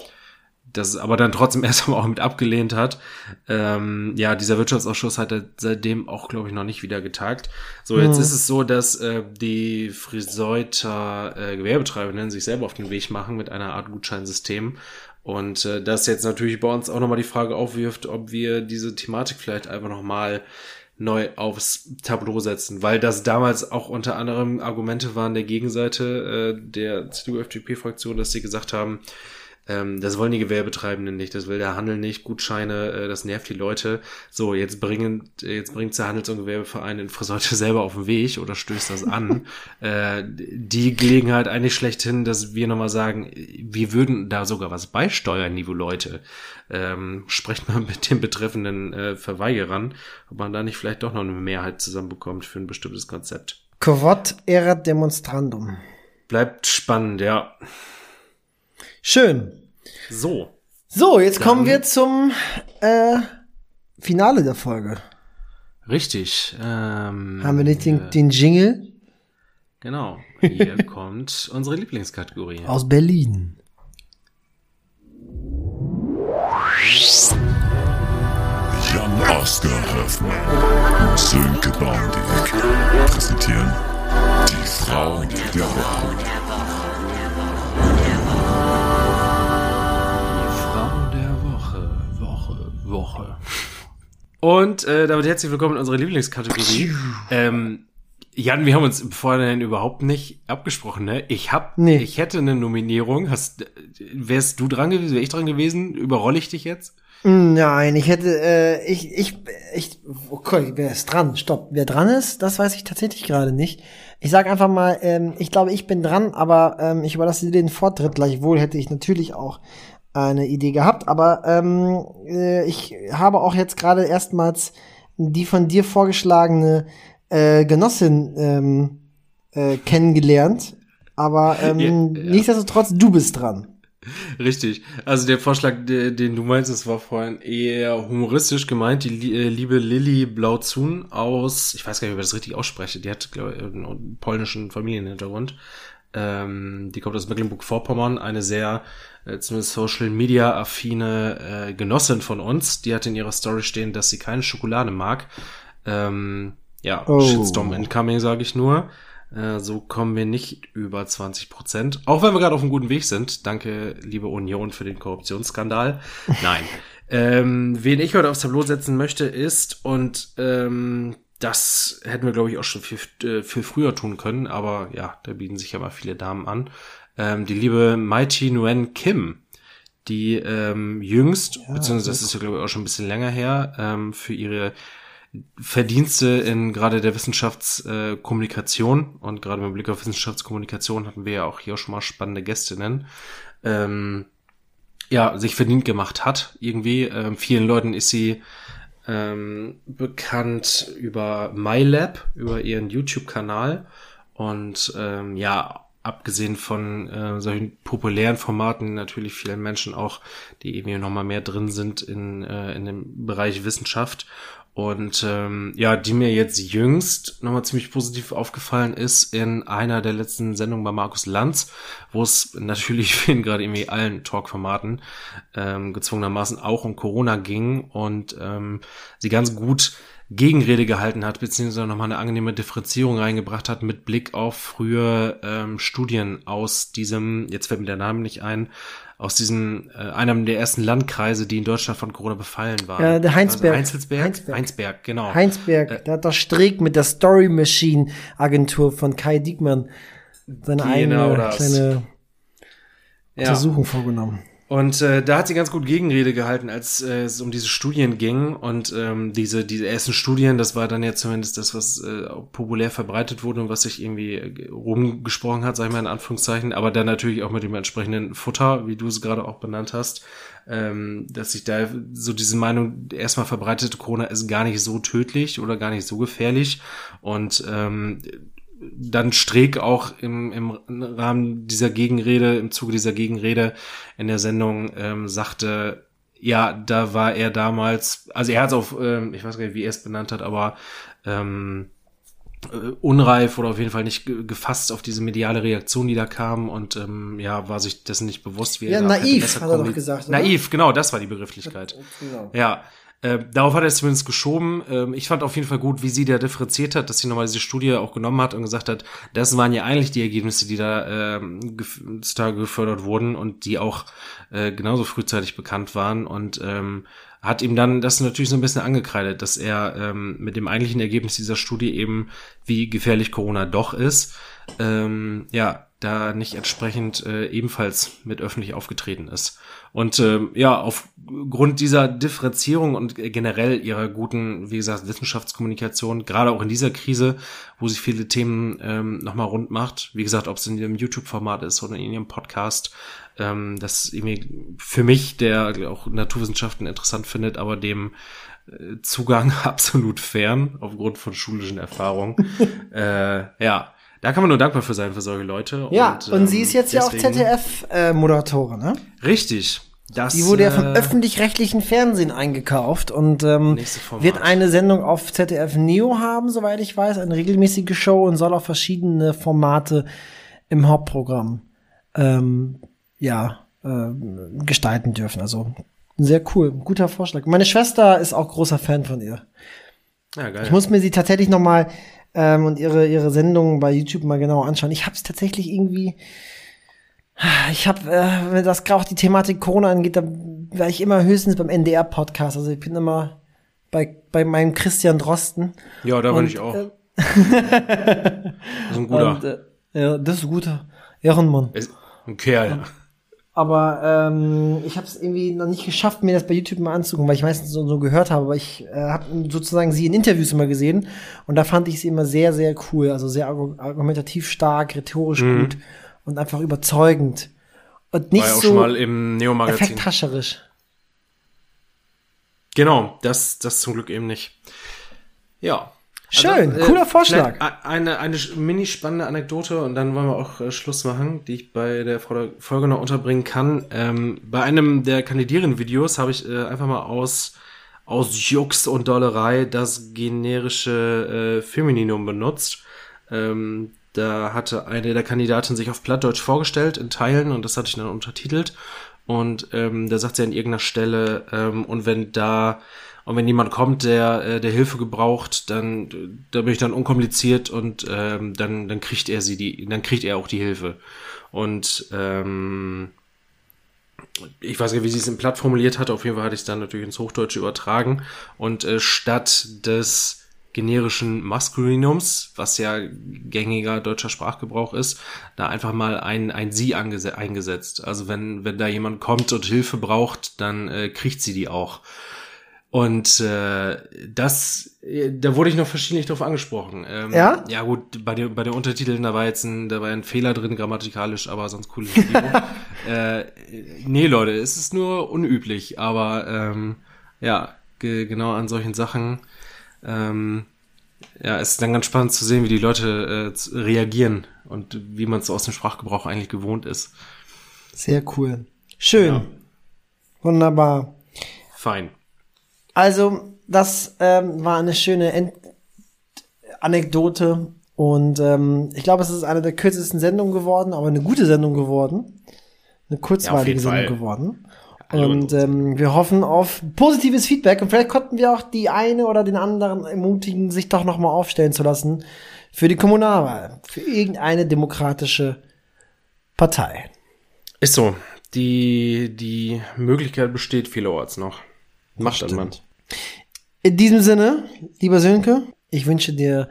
das aber dann trotzdem erst einmal auch mit abgelehnt hat. Ähm, ja, dieser Wirtschaftsausschuss hat seitdem auch, glaube ich, noch nicht wieder getagt. So, jetzt mhm. ist es so, dass äh, die Friseuter äh, Gewerbetreibenden sich selber auf den Weg machen mit einer Art Gutscheinsystem. Und äh, das jetzt natürlich bei uns auch nochmal die Frage aufwirft, ob wir diese Thematik vielleicht einfach nochmal neu aufs Tableau setzen, weil das damals auch unter anderem Argumente waren der Gegenseite äh, der CDU-FDP-Fraktion, dass sie gesagt haben, ähm, das wollen die Gewerbetreibenden nicht, das will der Handel nicht, Gutscheine, äh, das nervt die Leute. So, jetzt bringen, jetzt bringt der Handels- und Gewerbeverein den Friseute selber auf den Weg oder stößt das an. äh, die Gelegenheit eigentlich schlechthin, dass wir nochmal sagen, wir würden da sogar was beisteuern, liebe Leute. Ähm, sprecht mal mit den betreffenden äh, Verweigerern, ob man da nicht vielleicht doch noch eine Mehrheit zusammenbekommt für ein bestimmtes Konzept. Quod erat demonstrandum. Bleibt spannend, ja. Schön. So. So, jetzt Dann kommen wir zum äh, Finale der Folge. Richtig. Ähm, Haben wir nicht den, äh, den Jingle? Genau. Hier kommt unsere Lieblingskategorie. Aus Berlin. Jan Oscar Hoffmann und Sönke Bandig präsentieren die Frau der Woche. Woche. Und äh, damit herzlich willkommen in unserer Lieblingskategorie. Ähm, Jan, wir haben uns vorhin überhaupt nicht abgesprochen, ne? Ich hab, nee. ich hätte eine Nominierung. Hast, wärst du dran gewesen? Wäre ich dran gewesen? Überrolle ich dich jetzt? Nein, ich hätte, äh, ich, ich, ich, okay, wer ist dran? Stopp. Wer dran ist, das weiß ich tatsächlich gerade nicht. Ich sag einfach mal, ähm, ich glaube, ich bin dran, aber ähm, ich überlasse dir den Vortritt. Gleichwohl hätte ich natürlich auch eine Idee gehabt, aber ähm, äh, ich habe auch jetzt gerade erstmals die von dir vorgeschlagene äh, Genossin ähm, äh, kennengelernt. Aber ähm, ja, ja. nichtsdestotrotz, du bist dran. Richtig. Also der Vorschlag, den du meinst, das war vorhin eher humoristisch gemeint. Die äh, liebe Lilly Blauzun aus, ich weiß gar nicht, ob ich das richtig ausspreche, die hat, glaube ich, einen polnischen Familienhintergrund. Ähm, die kommt aus Mecklenburg-Vorpommern, eine sehr, äh, zumindest Social Media affine äh, Genossin von uns. Die hat in ihrer Story stehen, dass sie keine Schokolade mag. Ähm, ja, oh. Shitstorm incoming, sage ich nur. Äh, so kommen wir nicht über 20 Prozent. Auch wenn wir gerade auf einem guten Weg sind. Danke, liebe Union, für den Korruptionsskandal. Nein. ähm, wen ich heute aufs Tableau setzen möchte, ist, und ähm, das hätten wir, glaube ich, auch schon viel, äh, viel früher tun können, aber ja, da bieten sich ja mal viele Damen an. Ähm, die liebe Mighty Nguyen Kim, die ähm, jüngst, ja, beziehungsweise das ist ja, glaube ich, auch schon ein bisschen länger her, ähm, für ihre Verdienste in gerade der Wissenschaftskommunikation äh, und gerade mit Blick auf Wissenschaftskommunikation hatten wir ja auch hier schon mal spannende Gästinnen, ähm, ja, sich verdient gemacht hat irgendwie. Ähm, vielen Leuten ist sie ähm, bekannt über MyLab, über ihren YouTube-Kanal. Und ähm, ja, abgesehen von äh, solchen populären Formaten natürlich vielen Menschen auch, die irgendwie nochmal mehr drin sind in, äh, in dem Bereich Wissenschaft. Und ähm, ja, die mir jetzt jüngst nochmal ziemlich positiv aufgefallen ist in einer der letzten Sendungen bei Markus Lanz, wo es natürlich für ihn gerade irgendwie allen Talk-Formaten ähm, gezwungenermaßen auch um Corona ging und ähm, sie ganz gut Gegenrede gehalten hat, beziehungsweise nochmal eine angenehme Differenzierung reingebracht hat mit Blick auf frühe ähm, Studien aus diesem, jetzt fällt mir der Name nicht ein, aus diesem, äh, einem der ersten Landkreise, die in Deutschland von Corona befallen waren. Ja, der Heinsberg. Also Heinsberg? Heinsberg. Heinsberg, genau. Heinsberg, äh, da hat das Streeck mit der Story Machine Agentur von Kai Diekmann seine genau eigene kleine Untersuchung ja. vorgenommen. Und äh, da hat sie ganz gut Gegenrede gehalten, als äh, es um diese Studien ging. Und ähm, diese, diese ersten Studien, das war dann ja zumindest das, was äh, populär verbreitet wurde und was sich irgendwie äh, rumgesprochen hat, sag ich mal in Anführungszeichen, aber dann natürlich auch mit dem entsprechenden Futter, wie du es gerade auch benannt hast, ähm, dass sich da so diese Meinung erstmal verbreitete, Corona ist gar nicht so tödlich oder gar nicht so gefährlich. Und ähm, dann Streeck auch im, im Rahmen dieser Gegenrede, im Zuge dieser Gegenrede in der Sendung ähm, sagte, ja, da war er damals, also er hat es auf, ähm, ich weiß gar nicht, wie er es benannt hat, aber ähm, äh, unreif oder auf jeden Fall nicht gefasst auf diese mediale Reaktion, die da kam und ähm, ja, war sich dessen nicht bewusst, wie er Ja, naiv, hat er doch gesagt. Oder? Naiv, genau, das war die Begrifflichkeit. Genau. Ja, äh, darauf hat er es zumindest geschoben. Ähm, ich fand auf jeden Fall gut, wie sie da differenziert hat, dass sie nochmal diese Studie auch genommen hat und gesagt hat, das waren ja eigentlich die Ergebnisse, die da ähm, zutage gefördert wurden und die auch äh, genauso frühzeitig bekannt waren und ähm, hat ihm dann das natürlich so ein bisschen angekreidet, dass er ähm, mit dem eigentlichen Ergebnis dieser Studie eben, wie gefährlich Corona doch ist, ähm, ja, da nicht entsprechend äh, ebenfalls mit öffentlich aufgetreten ist. Und äh, ja, aufgrund dieser Differenzierung und generell ihrer guten, wie gesagt, Wissenschaftskommunikation, gerade auch in dieser Krise, wo sie viele Themen ähm, nochmal rund macht, wie gesagt, ob es in ihrem YouTube-Format ist oder in ihrem Podcast, ähm, das irgendwie für mich, der auch Naturwissenschaften interessant findet, aber dem äh, Zugang absolut fern, aufgrund von schulischen Erfahrungen. äh, ja, da kann man nur dankbar für sein für solche Leute. Ja, und, und ähm, sie ist jetzt deswegen, ja auch ZDF-Moderatorin, äh, ne? Richtig. Das, die wurde ja vom äh, öffentlich-rechtlichen Fernsehen eingekauft und ähm, wird eine Sendung auf ZDF Neo haben, soweit ich weiß, eine regelmäßige Show und soll auch verschiedene Formate im Hauptprogramm ähm, ja äh, gestalten dürfen. Also sehr cool, guter Vorschlag. Meine Schwester ist auch großer Fan von ihr. Ja, geil. Ich muss mir sie tatsächlich noch mal ähm, und ihre, ihre Sendungen bei YouTube mal genau anschauen. Ich habe es tatsächlich irgendwie. Ich habe, äh, wenn das gerade auch die Thematik Corona angeht, da war ich immer höchstens beim NDR-Podcast. Also ich bin immer bei, bei meinem Christian Drosten. Ja, da bin Und, ich auch. äh, das ist ein guter. Und, äh, ja, das ist ein guter Ehrenmann. ist ein Kerl. Aber ähm, ich habe es irgendwie noch nicht geschafft, mir das bei YouTube mal anzugucken, weil ich meistens so, so gehört habe. Aber ich äh, habe sozusagen sie in Interviews immer gesehen und da fand ich sie immer sehr, sehr cool. Also sehr argu- argumentativ stark, rhetorisch Mhm. gut und einfach überzeugend. Und nicht War ja auch so schon mal im Neo-Magazin. effekthascherisch. Genau, das, das zum Glück eben nicht. Ja. Schön, cooler Vorschlag. vielleicht a- Eine, eine mini spannende Anekdote und dann wollen wir auch äh, Schluss machen, die ich bei der Fol- Folge noch unterbringen kann. Ähm, bei einem der kandidierenden Videos habe ich äh, einfach mal aus, aus Jux und Dollerei das generische äh, Femininum benutzt. Ähm, da hatte eine der Kandidaten sich auf Plattdeutsch vorgestellt in Teilen und das hatte ich dann untertitelt. Und ähm, da sagt sie an irgendeiner Stelle, ähm, und wenn da, und wenn jemand kommt, der, äh, der Hilfe gebraucht, dann, da bin ich dann unkompliziert und ähm, dann, dann kriegt er sie die, dann kriegt er auch die Hilfe. Und ähm, ich weiß nicht, wie sie es im Platt formuliert hat, auf jeden Fall hatte ich es dann natürlich ins Hochdeutsche übertragen. Und äh, statt des generischen Maskulinums, was ja gängiger deutscher Sprachgebrauch ist, da einfach mal ein, ein Sie eingesetzt. Also wenn, wenn da jemand kommt und Hilfe braucht, dann äh, kriegt sie die auch. Und äh, das, äh, da wurde ich noch verschiedentlich drauf angesprochen. Ähm, Ja? Ja gut, bei, den bei den Untertiteln, da war jetzt ein, da war ein Fehler drin, grammatikalisch, aber sonst cooles Video. äh, nee, Leute, es ist nur unüblich, aber ähm, ja, ge genau an solchen Sachen. Ähm, ja, es ist dann ganz spannend zu sehen, wie die Leute äh, reagieren und wie man es aus dem Sprachgebrauch eigentlich gewohnt ist. Sehr cool. Schön. Wunderbar. Fein. Also, das ähm, war eine schöne Ent Anekdote. Und ähm, ich glaube, es ist eine der kürzesten Sendungen geworden, aber eine gute Sendung geworden. Eine kurzweilige jeden Sendung Fall. geworden. Und ähm, wir hoffen auf positives Feedback und vielleicht konnten wir auch die eine oder den anderen ermutigen, sich doch nochmal aufstellen zu lassen für die Kommunalwahl, für irgendeine demokratische Partei. Ist so. Die, die Möglichkeit besteht vielerorts noch. Macht dann man. In diesem Sinne, lieber Sönke, ich wünsche dir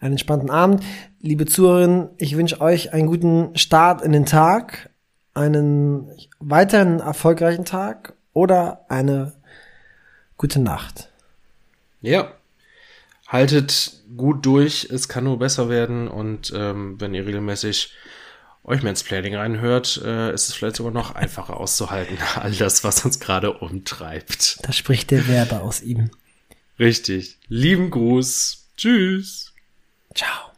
einen entspannten Abend. Liebe Zuhörerinnen, ich wünsche euch einen guten Start in den Tag, einen weiteren erfolgreichen Tag oder eine gute Nacht. Ja. Haltet gut durch, es kann nur besser werden und ähm, wenn ihr regelmäßig euch Mansplaining reinhört, äh, ist es vielleicht sogar noch einfacher auszuhalten, all das, was uns gerade umtreibt. Da spricht der Werber aus ihm. Richtig. Lieben Gruß. Tschüss. Ciao.